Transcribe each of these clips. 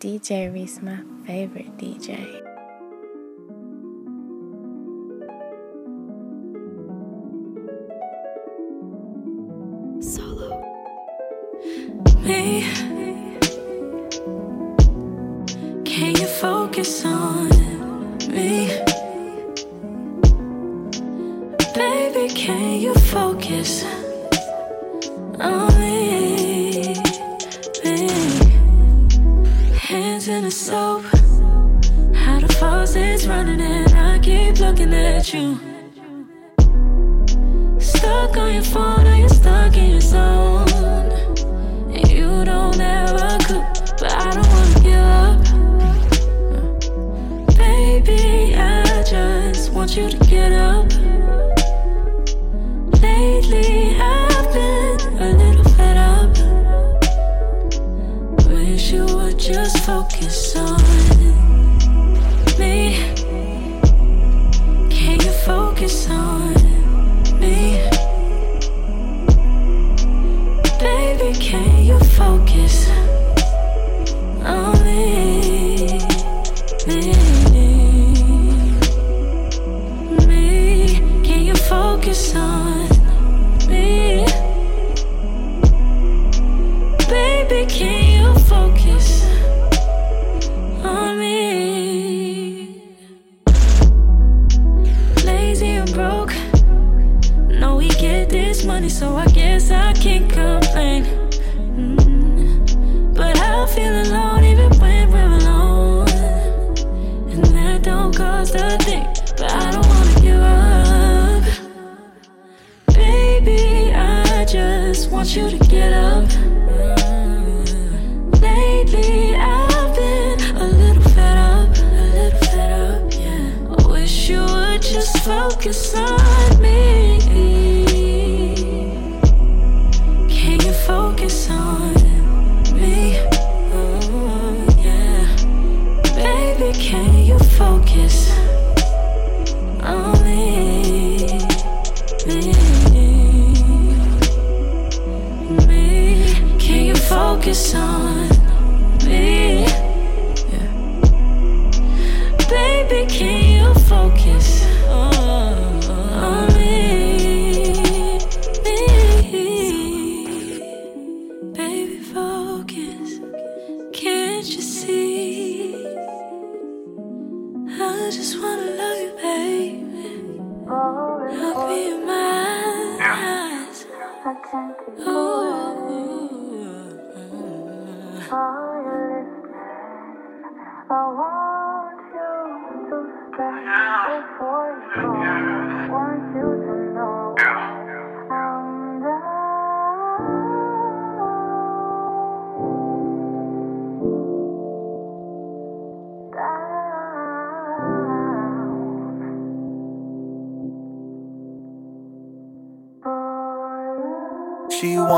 DJ Reese, my favorite DJ. SouLo. Me. Can you focus on me? Baby, can you focus you. Baby, can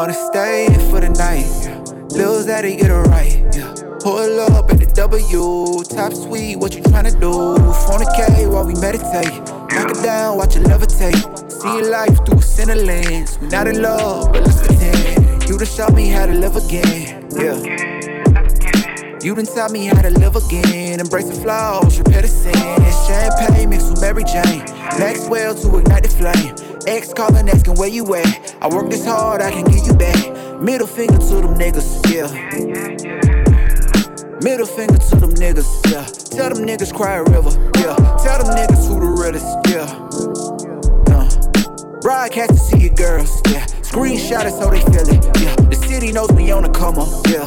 wanna stay for the night. Lil Zaddy get it right. Pull up at the W, top suite, what you tryna do? K while we meditate. Knock it down, watch it levitate. See life through a center lens. We're not in love, but let's pretend. You done showed me how to live again. Yeah. You done taught me how to live again. Embrace the flaws, repair the sin. Champagne mixed with Mary Jane. Maxwell to ignite the flame. Ex calling, asking where you at. I work this hard, I can give you back. Middle finger to them niggas, yeah. Middle finger to them niggas, yeah. Tell them niggas cry a river, yeah. Tell them niggas who the realest, yeah. Uh. Broadcast to see your girls, yeah. Screenshot it so they feel it, yeah. The city knows we on the come up, yeah.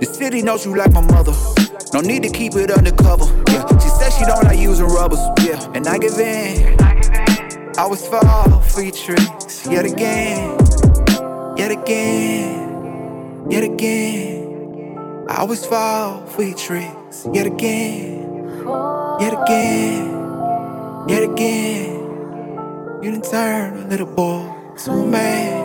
The city knows you like my mother. No need to keep it undercover. Yeah, she said she don't like using rubbers. Yeah, and I give in. I always fall for your tricks. Yet again, yet again, yet again. I always fall for your tricks. Yet again, yet again, yet again. You done turn a little boy to a man.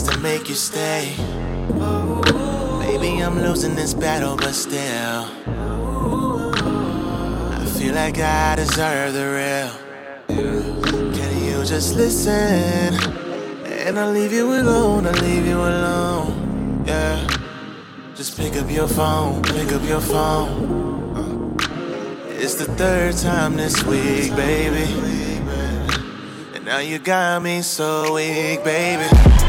Things to make you stay. Maybe I'm losing this battle, but still. I feel like I deserve the real. Can you just listen? And I'll leave you alone, I'll leave you alone. Yeah. Just pick up your phone, pick up your phone. Uh, It's the third time this week, baby. And now you got me so weak, baby.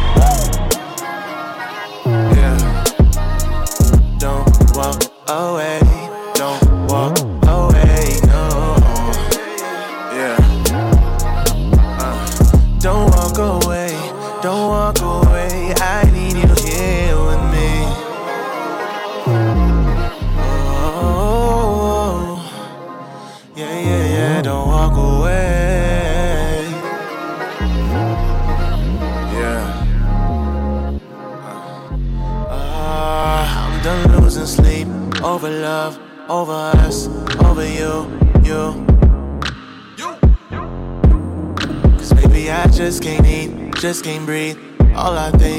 Just can't breathe. All I think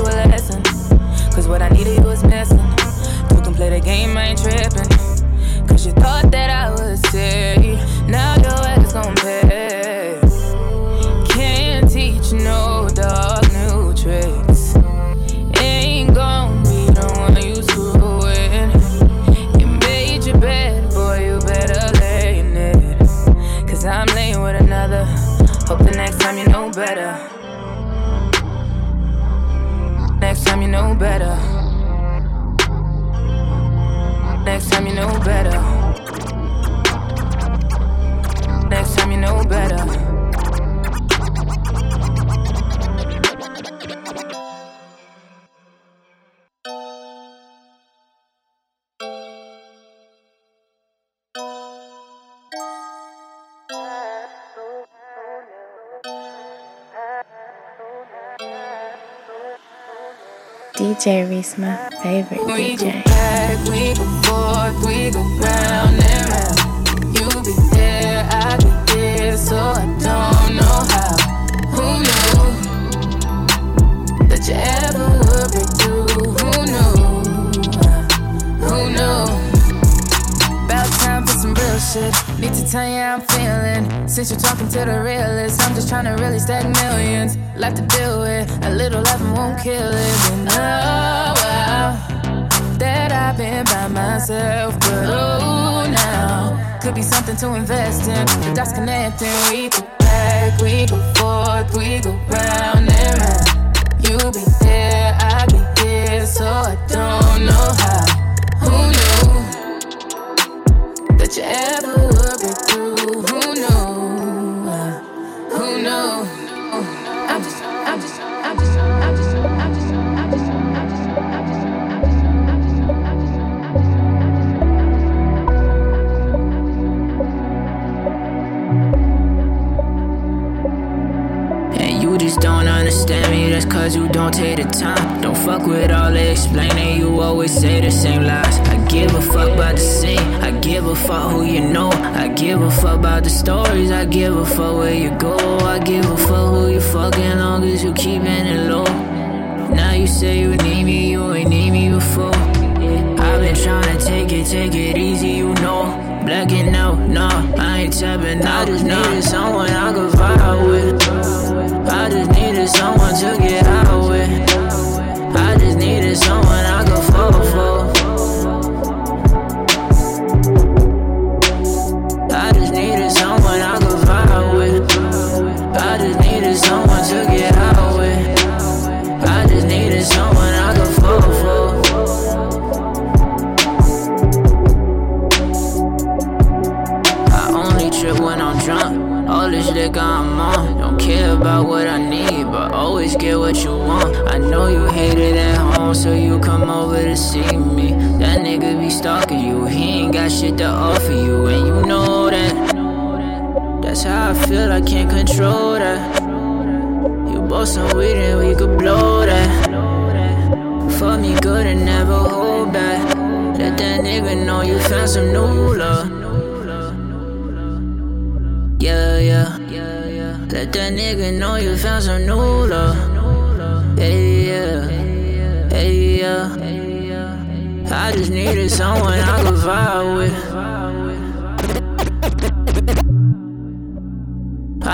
you a lesson. Cause what I needed you was missing. You can play the game, I ain't tripping. DJ Reese, my favorite We go DJ. back, we go forth, we go round and round. You be there, I be here, so I don't know how. Who knew that you ever would break through? Who knew? Who knew? About time for some real shit. Need to tell you I'm feeling. Since you're talking to the realist, I'm just trying to really stack millions. Life to deal with, a little laughing won't kill it. And oh, wow, that I've been by myself. But oh, now could be something to invest in. The dots connecting, we go back, we go forth, we go round and round. You be there, I be here, so I don't know how. Who knew? that you ever. Who knew? Uh, Who knew? I'm just, I'm just don't understand. Me, that's cause you don't take the time. Don't fuck with all the explaining, you always say the same lies. I give a fuck about the scene, I give a fuck who you know. I give a fuck about the stories, I give a fuck where you go. I give a fuck who you fucking long as you keeping it low. Now you say you need me, you ain't need me before. I've been trying to take it, take it easy, you know. Blacking out, nah, I ain't tapping out. I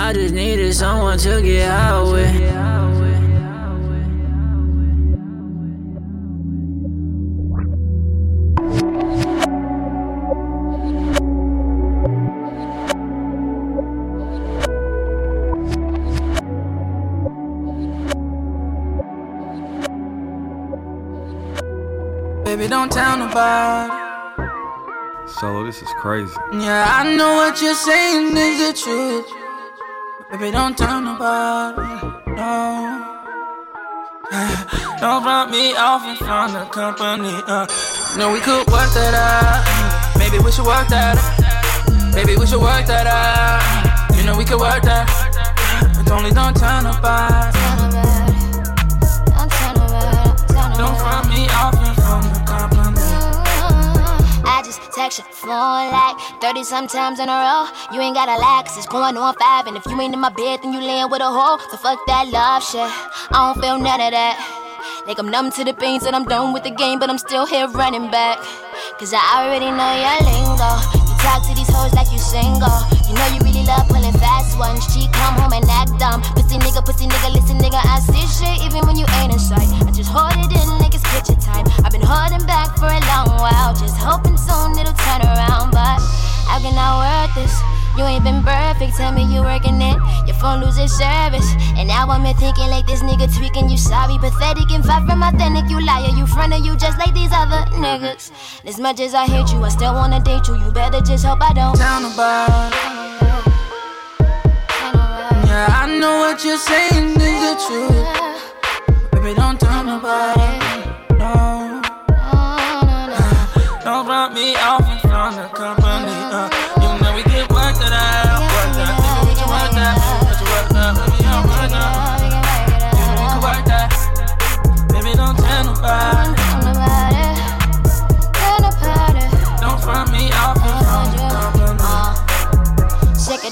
I just needed someone to get out with. Baby, don't tell nobody. SouLo, this is crazy. Yeah, I know what you're saying is the truth. Baby, don't tell nobody. No. Don't rub me off in front of company. Uh, no, we could work that out. Maybe we should work that out. Maybe we should work that out. You know we could work that. But only don't tell nobody. Don't rub me off in front of company. Your phone like 30 sometimes in a row. You ain't gotta lie, it's going on five. And if you ain't in my bed, then you laying with a hoe. So fuck that love shit. I don't feel none of that. Like I'm numb to the pain, said I'm done with the game, but I'm still here running back. Cause I already know your lingo. You talk to these hoes like you single. You know you really love pulling fast ones. She come home and act dumb. Pussy nigga, pussy nigga, listen nigga, I see shit even when you ain't in sight. I just hold it in it's picture time. I've been holding back for a long can I work this? You ain't been perfect, tell me you working it. Your phone loses service. And now I'm here thinking like this nigga tweaking. You sorry, pathetic, and far from authentic. You liar, you front of you just like these other niggas. As much as I hate you, I still wanna date you. You better just hope I don't. Tell nobody. Yeah, I know what you're saying is the truth. Baby, don't tell nobody. No. Don't rub me off don't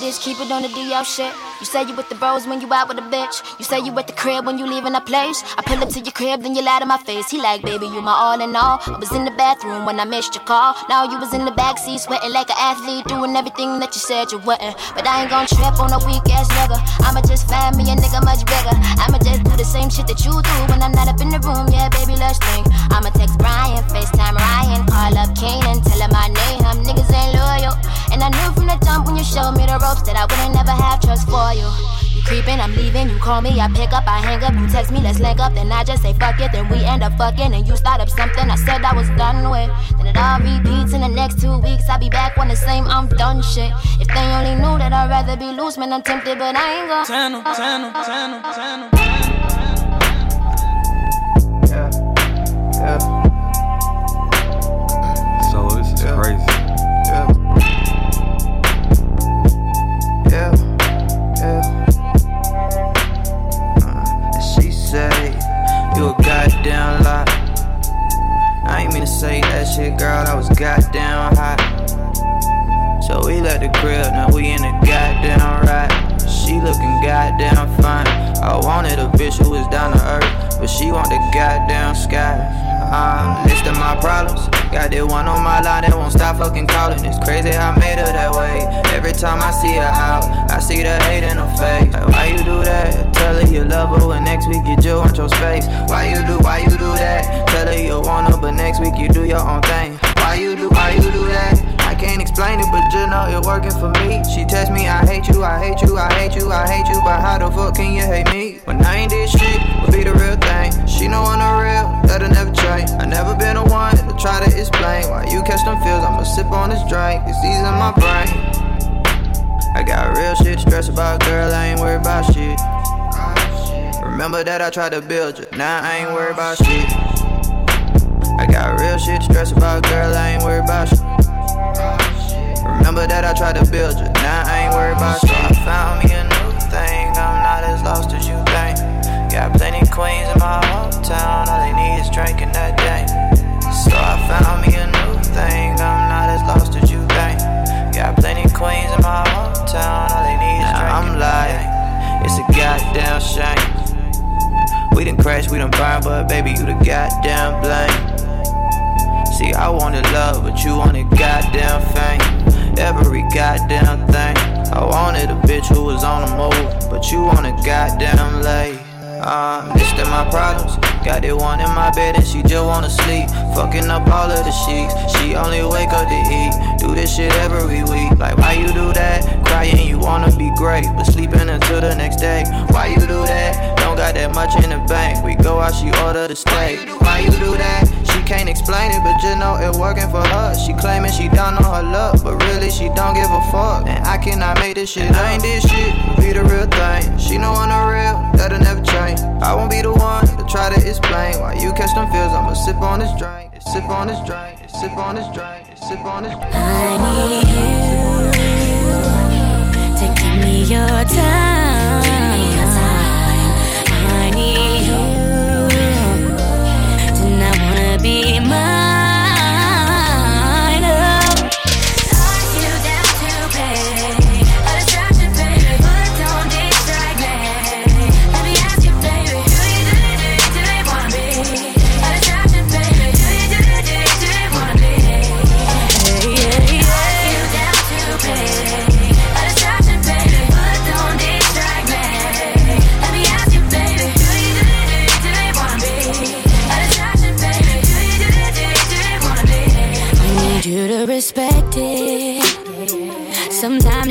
this, keep it on the DL shit. You say you with the bros when you out with a bitch. You say you at the crib when you leaving a place. I pull up to your crib, then you lie to my face. He like, baby, you my all in all. I was in the bathroom when I missed your call. Now you was in the backseat, sweating like an athlete, doing everything that you said you wouldn't. But I ain't gon' trip on a weak ass nigga. I'ma just find me a nigga much bigger. I'ma just do the same shit that you do when I'm not up in the room. Yeah, baby, let's think. I'ma text Brian, FaceTime Ryan, call up Kanan, tell him I name. Niggas ain't loyal. And I knew from the jump when you showed me the ropes that I wouldn't never have trust for you. You creeping, I'm leaving. You call me, I pick up, I hang up. You text me, let's link up. Then I just say fuck it. Then we end up fucking, and you start up something I said I was done with. Then it all repeats in the next two weeks. I'll be back on the same I'm done shit. If they only knew that I'd rather be loose, man, I'm tempted, but I ain't gon' Tell 'em, tell 'em, tell 'em, tell 'em. SouLo, this is crazy. goddamn lie. I ain't mean to say that shit, girl, I was goddamn hot. So we left the crib, now we in the goddamn ride. She looking goddamn fine. I wanted a bitch who was down to earth, but she want the goddamn sky. I'm listing my problems. Got that one on my line that won't stop fucking calling. It's crazy I made her that way. Every time I see her out, I see the hate in her face. Like, why you do that? Tell her you love her, and next week you just want your space. Why you do, why you do that? Tell her you want her, but next week you do your own thing. Why you do, why you do that? I can't explain it, but just know it working for me. She text me, I hate you, I hate you, I hate you, I hate you, but how the fuck can you hate me? When I ain't did shit, would be the real thing. She know I'm the real, that'll never change. I never been the one to try to explain why you catch them feels. I'ma sip on this drink, it's in my brain. I got real shit to stress about, girl, I ain't worried about shit. Remember that I tried to build you, now I ain't worried about shit. I got real shit to stress about, girl, I ain't worried about shit. Remember that I tried to build you, now I ain't worried about shit. So I found me a new thing, I'm not as lost as you think. Got plenty queens in my hometown, all they need is drinking that day. So I found me a new thing, I'm not as lost as you think. Got plenty queens in my hometown, all they need is drinking I'm like, it's a goddamn shame. We done crashed, we done burned, but baby, you the goddamn blame. See, I wanted love, but you wanted goddamn fame. Every goddamn thing. I wanted a bitch who was on the move, but you wanted goddamn lay. I'm uh, listing my problems. Got it one in my bed and she just wanna sleep. Fucking up all of the sheets. She only wake up to eat. Do this shit every week. Like, why you do that? Crying, you wanna be great, but sleeping until the next day. Why you do that? Don't got that much in the bank. We go out, she order the steak. Why you do that? She can't explain it, but just know it working for her. She claiming she down on her luck, but really she don't give a fuck. And I cannot make this shit. I ain't this shit, be the real thing. She know I'm the real, that'll never change. I won't be the one to try to explain why you catch them feels. I'ma sip on this drink, sip on this drink, sip on this drink, sip on this drink. I need you give me your time.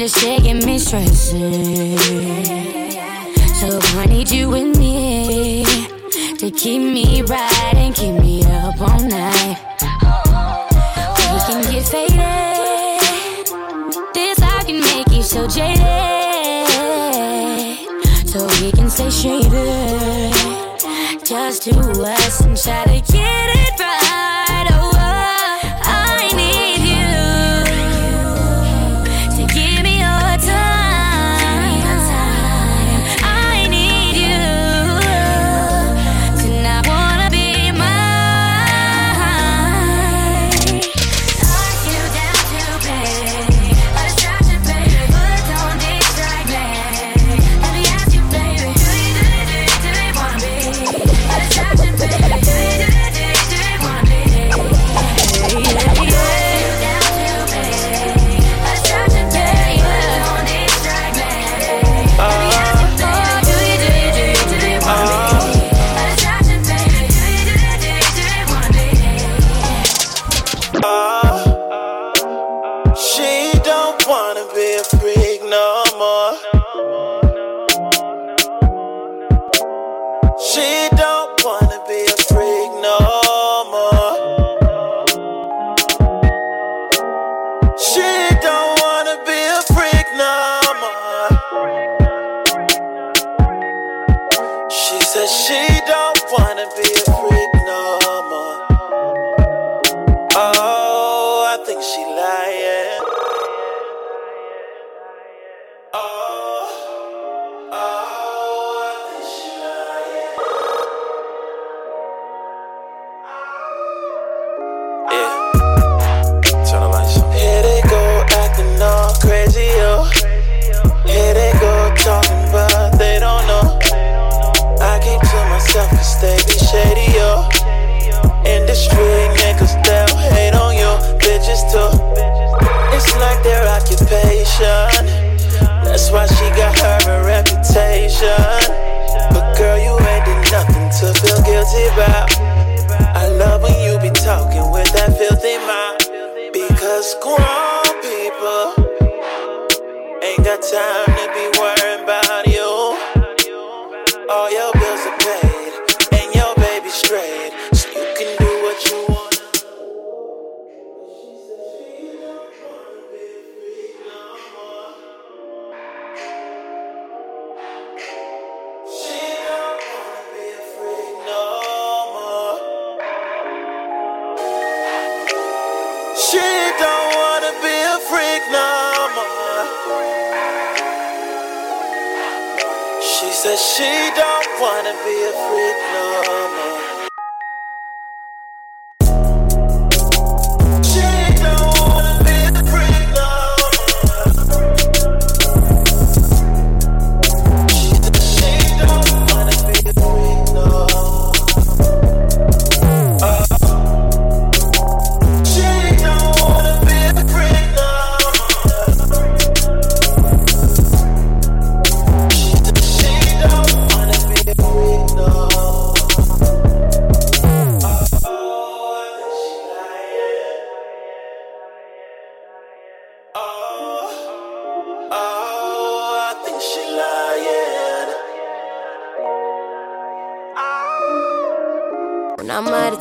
Sometimes it's shaking me stressing. So I need you with me to keep me right and keep me up all night. We can get faded. This I can make you so jaded. So we can stay shaded. Just to us and try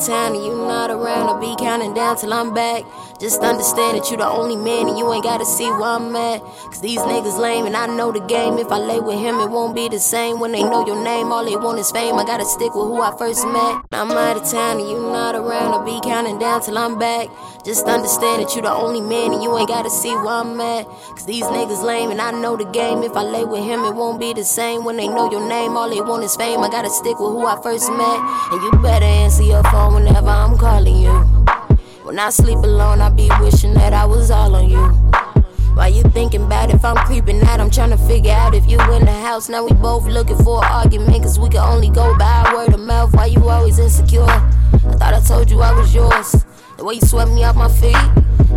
Town and you not around, I'll be counting down till I'm back. Just understand that you the only man and you ain't gotta see where I'm at. Cause these niggas lame and I know the game. If I lay with him, it won't be the same. When they know your name, all they want is fame. I gotta stick with who I first met. I'm out of town and you not around, I'll be counting down till I'm back. Just understand that you the only man and you ain't gotta see where I'm at. Cause these niggas lame and I know the game. If I lay with him, it won't be the same. When they know your name, all they want is fame. I gotta stick with who I first met. And you better answer your phone whenever I'm calling you. When I sleep alone, I be wishing that I was all on you. Why you thinking about if I'm creeping out? I'm trying to figure out if you in the house. Now we both looking for an argument, cause we can only go by word of mouth. Why you always insecure? I thought I told you I was yours. The way you swept me off my feet,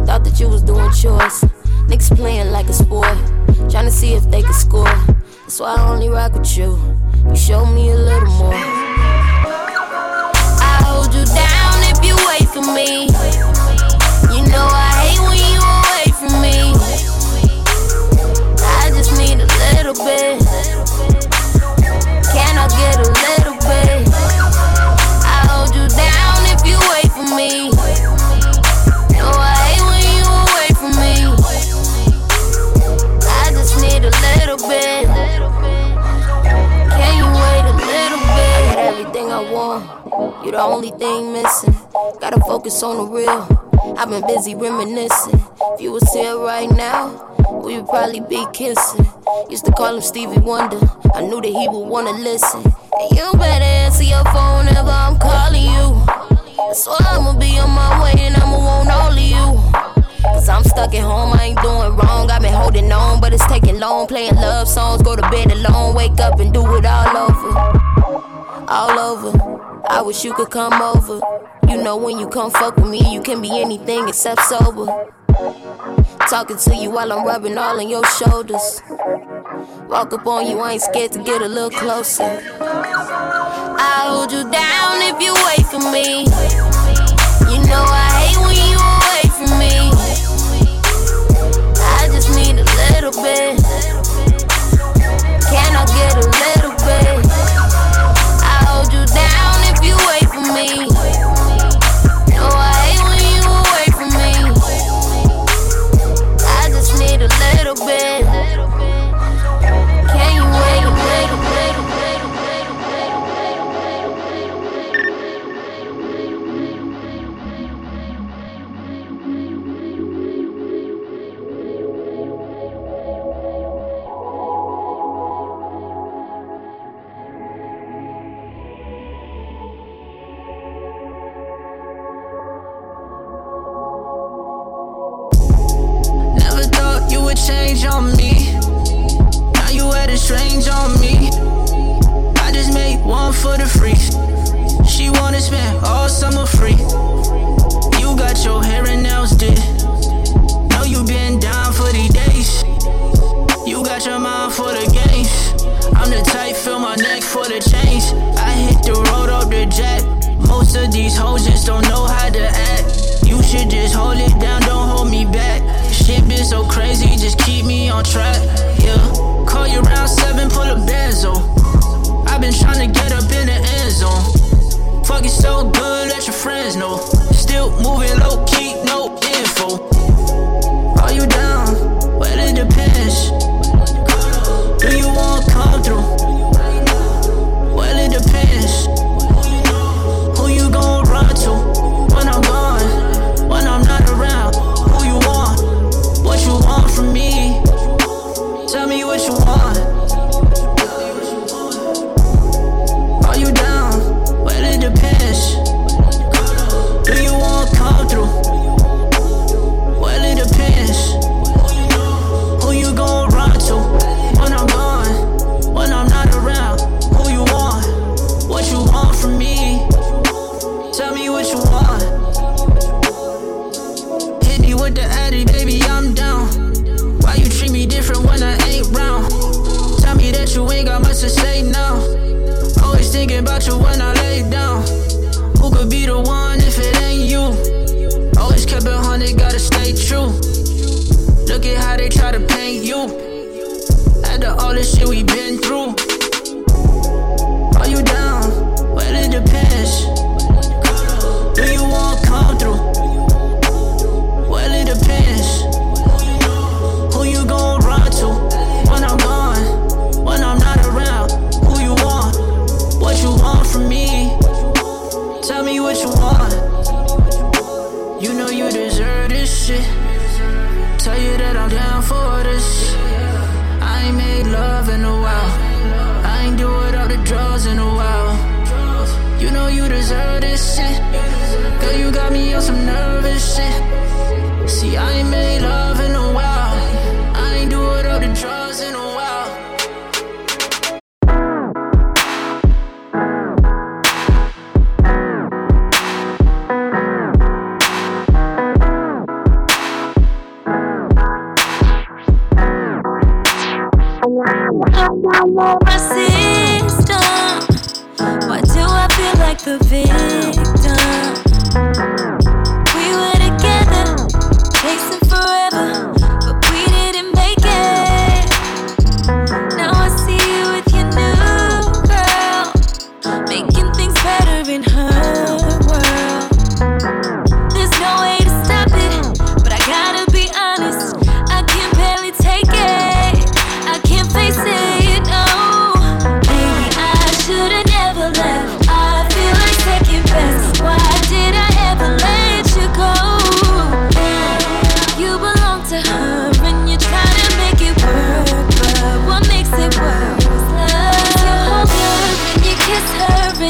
thought that you was doing chores. Niggas playing like a sport, trying to see if they could score. That's why I only rock with you. You show me a little more. I hold you down if you wait for me. Focus on the real. I've been busy reminiscing. If you was here right now, we would probably be kissing. Used to call him Stevie Wonder. I knew that he would wanna listen. And you better answer your phone whenever I'm calling you. That's why I'ma be on my way and I'ma want all of you. Cause I'm stuck at home, I ain't doing wrong. I've been holding on, but it's taking long. Playing love songs, go to bed alone, wake up and do it all over. All over. I wish you could come over. You know when you come fuck with me, you can be anything except sober. Talking to you while I'm rubbing all on your shoulders. Walk up on you, I ain't scared to get a little closer. I hold you down if you wait for me. You know I hate when you away from me. I just need a little bit. know you deserve this shit. Tell you that I'm down for this. I ain't made love in a while. I ain't do it all the draws in a while. You know you deserve this shit. Girl, you got me on some nervous shit. See, I ain't made love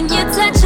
when you touch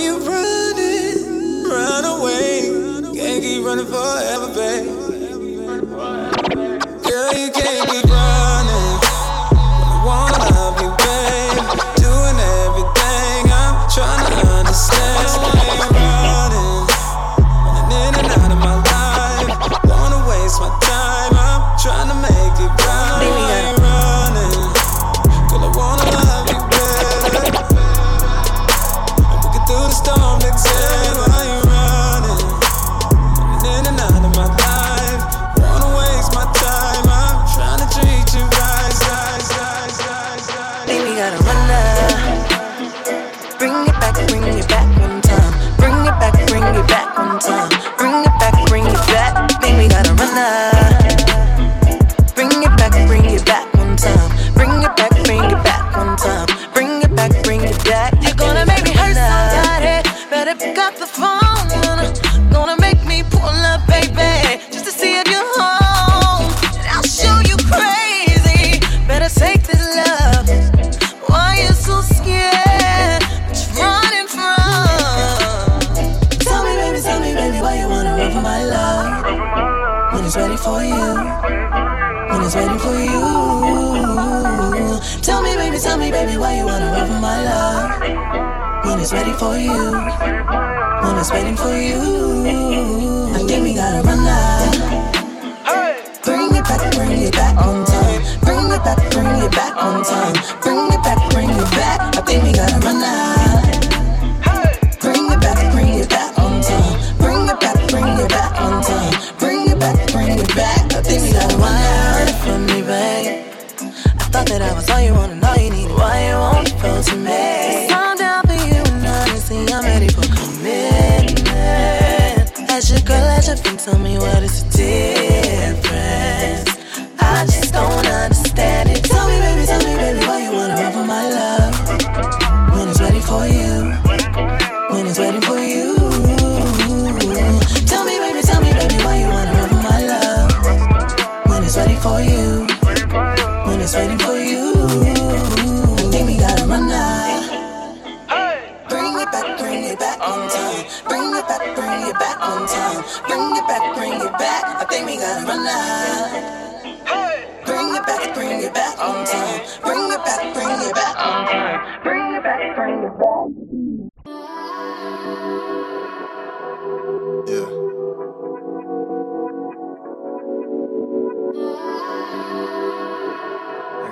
you running? Run away. Can't keep running forever, babe. Tell me, baby, tell me, baby, why you wanna run from my love? When it's ready for you, when it's waiting for you. I think we gotta run now. Bring it back, bring it back on time. Bring it back, bring it back on time. Bring it back, bring it back. I think we gotta run now. tell me what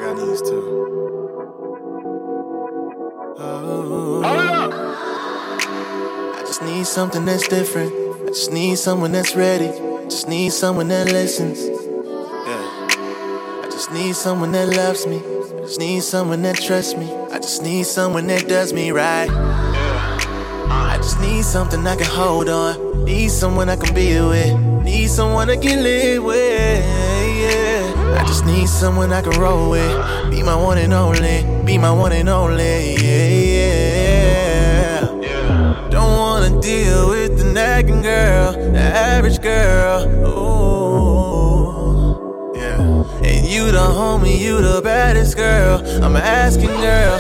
I used to. Oh. I just need something that's different. I just need someone that's ready. I just need someone that listens. Yeah. I just need someone that loves me. I just need someone that trusts me. I just need someone that does me right. Yeah. I just need something I can hold on. Need someone I can be with. Need someone I can live with. Just need someone I can roll with. Be my one and only. Be my one and only. Yeah, yeah. Don't wanna deal with the nagging girl, the average girl. Ooh. Yeah. And you the homie, you the baddest girl. I'm asking girl.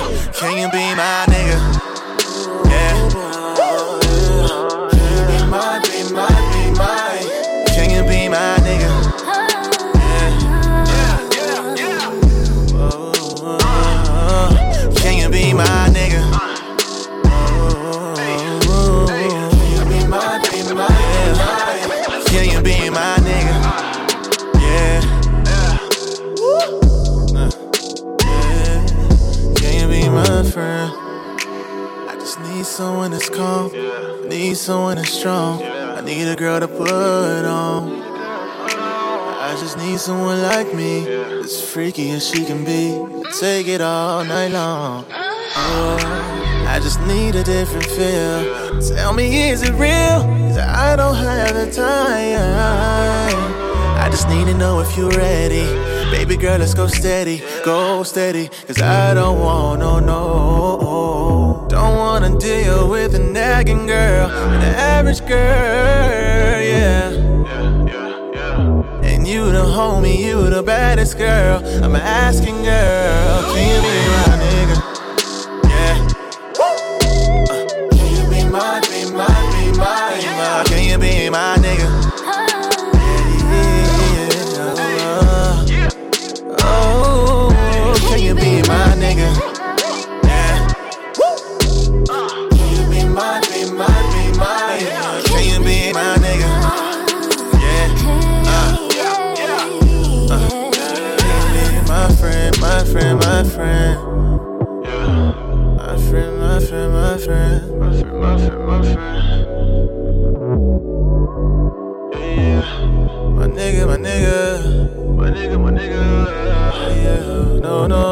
Someone that's strong. I need a girl to put on. I just need someone like me, as freaky as she can be. Take it all night long. Oh, I just need a different feel. Tell me, is it real? Cause I don't have the time. I just need to know if you're ready. Baby girl, let's go steady, go steady. Cause I don't want no, no. Wanna deal with a nagging girl, an average girl, yeah. And you the homie, you the baddest girl. I'm asking girl, can you be my nigga? Friend, my friend, my friend. Yeah, my friend, my friend, my friend. My friend, my friend, my friend. Yeah. My nigga, my nigga. My nigga, my nigga. Yeah, no, no.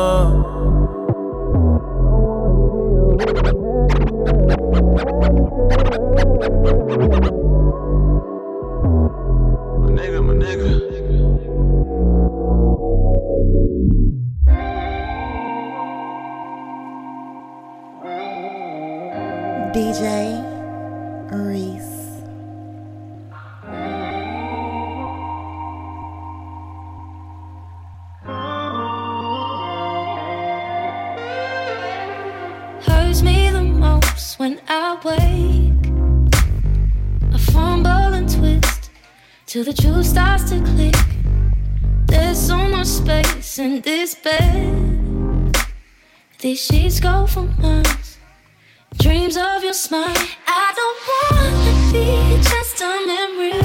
DJ Reese. hurts me the most when I wake. I fumble and twist till the truth starts to click. There's so much space in this bed. These sheets go for miles. Dreams of your smile. I don't wanna be just a memory.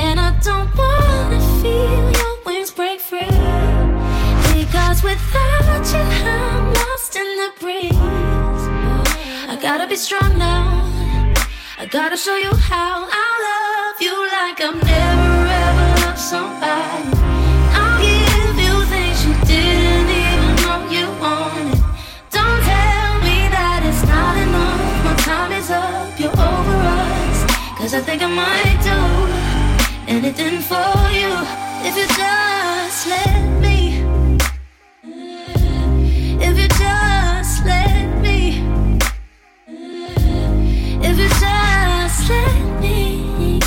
And I don't wanna feel your wings break free. Because without you, I'm lost in the breeze. I gotta be strong now. I gotta show you how I love you like I've never ever loved somebody. Think I might do anything for you if you just let me. If you just let me, if you just let me,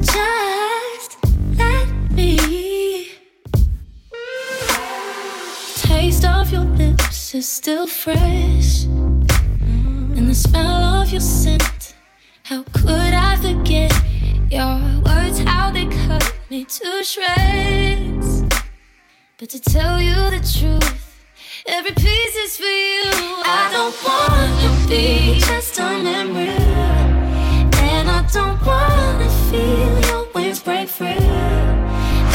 just let me. Taste of your lips is still fresh, to shreds. But to tell you the truth, every piece is for you. I don't wanna be just a memory. And I don't wanna feel your wings break free.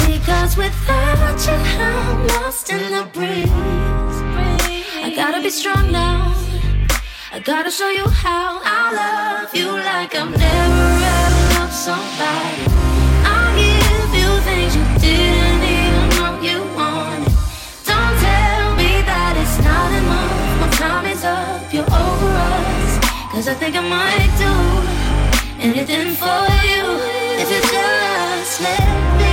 Because without you, I'm lost in the breeze. I gotta be strong now. I gotta show you how I love you like I've never ever loved somebody. Cause I want you want Don't tell me that it's not enough. I'm coming up. Your overalls 'cause I think I might do anything for you. If you just let me.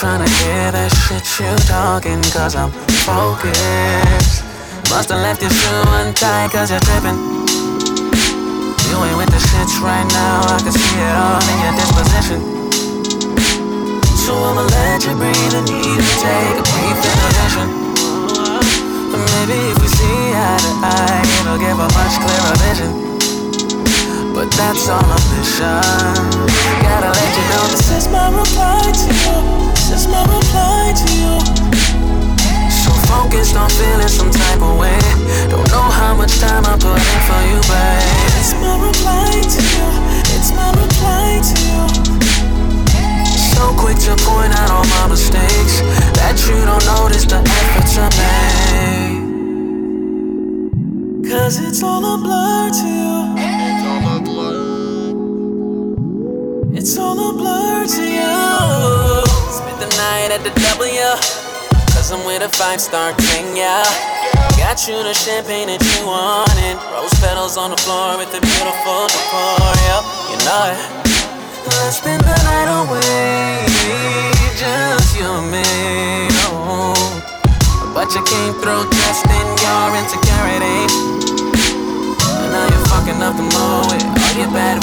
Ain't tryna hear that shit you talking, cause I'm focused. Musta left your shoe untied, cause you're tripping. You ain't with the shits right now, I can see it all in your disposition. So I'ma let you breathe and even take a brief intervention. But maybe if we see eye to eye, it'll give a much clearer vision. But that's all mission. Gotta let you know this is my reply to you. Is my reply to you. So focused on feeling some type of way. Don't know how much time I put in for you, babe. It's my reply to you. It's my reply to you. So quick to point out all my mistakes that you don't notice the efforts I made. Cause it's all a blur to you. It's all a blur to you. Night at the W. Cause I'm with a five star king, yeah. Got you the champagne that you wanted. Rose petals on the floor with the beautiful decor, yeah. You know it. Let's spend the night away. Just you and me, oh. But you came through dressed in your insecurity. And now you're fucking up the mood with all your bad